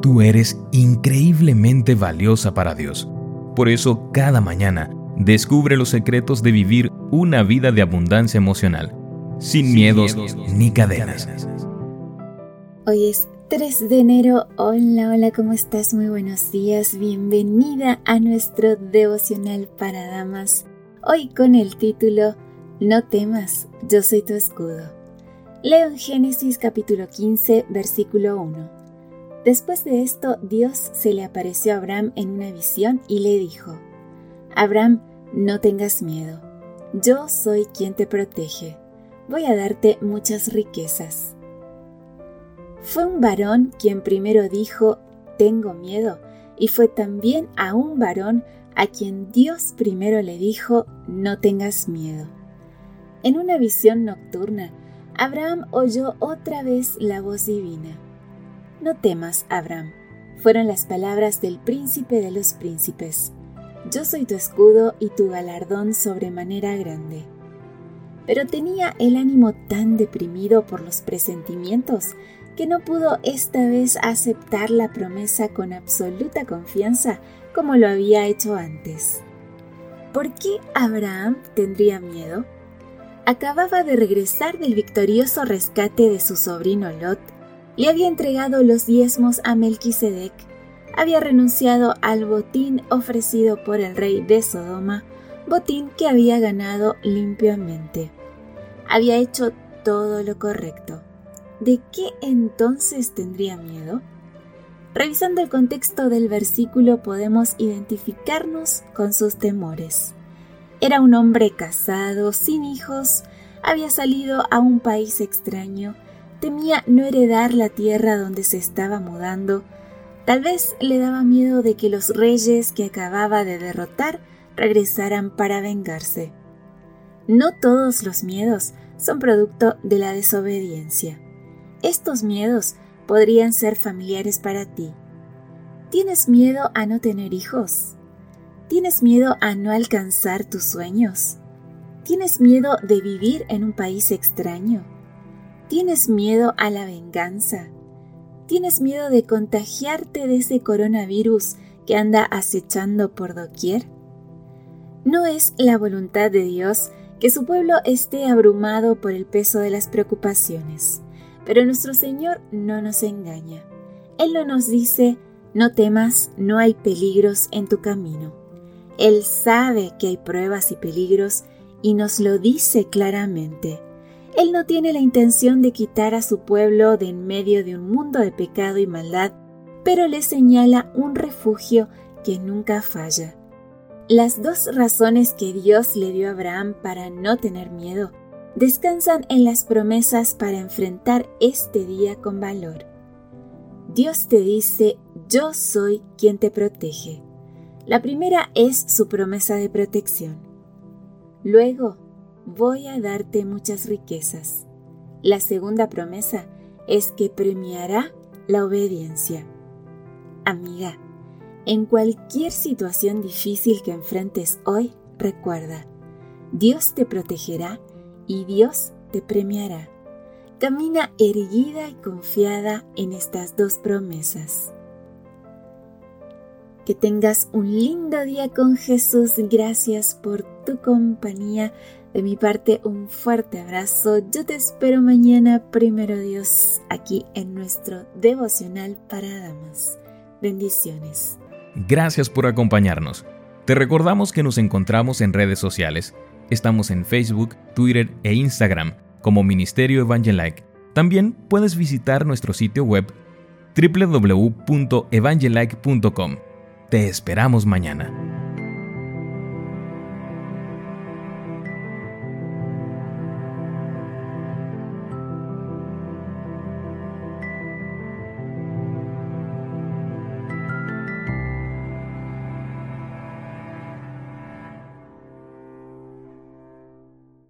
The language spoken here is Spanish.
Tú eres increíblemente valiosa para Dios. Por eso, cada mañana, descubre los secretos de vivir una vida de abundancia emocional, sin, miedos, ni cadenas. Hoy es 3 de enero. Hola, hola, ¿cómo estás? Muy buenos días. Bienvenida a nuestro devocional para damas. Hoy con el título No temas, yo soy tu escudo. Leo en Génesis capítulo 15, versículo 1. Después de esto, Dios se le apareció a Abraham en una visión y le dijo, Abraham, no tengas miedo, yo soy quien te protege, voy a darte muchas riquezas. Fue un varón quien primero dijo, tengo miedo, y fue también a un varón a quien Dios primero le dijo, no tengas miedo. En una visión nocturna, Abraham oyó otra vez la voz divina. No temas, Abraham, fueron las palabras del príncipe de los príncipes. Yo soy tu escudo y tu galardón sobremanera grande. Pero tenía el ánimo tan deprimido por los presentimientos que no pudo esta vez aceptar la promesa con absoluta confianza como lo había hecho antes. ¿Por qué Abraham tendría miedo? Acababa de regresar del victorioso rescate de su sobrino Lot le había entregado los diezmos a Melquisedec, había renunciado al botín ofrecido por el rey de Sodoma, botín que había ganado limpiamente. Había hecho todo lo correcto. ¿De qué entonces tendría miedo? Revisando el contexto del versículo podemos identificarnos con sus temores. Era un hombre casado, sin hijos, había salido a un país extraño, temía no heredar la tierra donde se estaba mudando. Tal vez le daba miedo de que los reyes que acababa de derrotar regresaran para vengarse. No todos los miedos son producto de la desobediencia. Estos miedos podrían ser familiares para ti. ¿Tienes miedo a no tener hijos? ¿Tienes miedo a no alcanzar tus sueños? ¿Tienes miedo de vivir en un país extraño? ¿Tienes miedo a la venganza? ¿Tienes miedo de contagiarte de ese coronavirus que anda acechando por doquier? No es la voluntad de Dios que su pueblo esté abrumado por el peso de las preocupaciones, pero nuestro Señor no nos engaña. Él no nos dice, no temas, no hay peligros en tu camino. Él sabe que hay pruebas y peligros y nos lo dice claramente. Él no tiene la intención de quitar a su pueblo de en medio de un mundo de pecado y maldad, pero le señala un refugio que nunca falla. Las dos razones que Dios le dio a Abraham para no tener miedo descansan en las promesas para enfrentar este día con valor. Dios te dice, yo soy quien te protege. La primera es su promesa de protección. Luego, voy a darte muchas riquezas. La segunda promesa es que premiará la obediencia. Amiga, en cualquier situación difícil que enfrentes hoy, recuerda, Dios te protegerá y Dios te premiará. Camina erguida y confiada en estas dos promesas. Que tengas un lindo día con Jesús. Gracias por tu compañía. De mi parte, un fuerte abrazo. Yo te espero mañana, primero Dios, aquí en nuestro devocional para damas. Bendiciones. Gracias por acompañarnos. Te recordamos que nos encontramos en redes sociales. Estamos en Facebook, Twitter e Instagram como Ministerio Evangelike. También puedes visitar nuestro sitio web www.evangelike.com. Te esperamos mañana.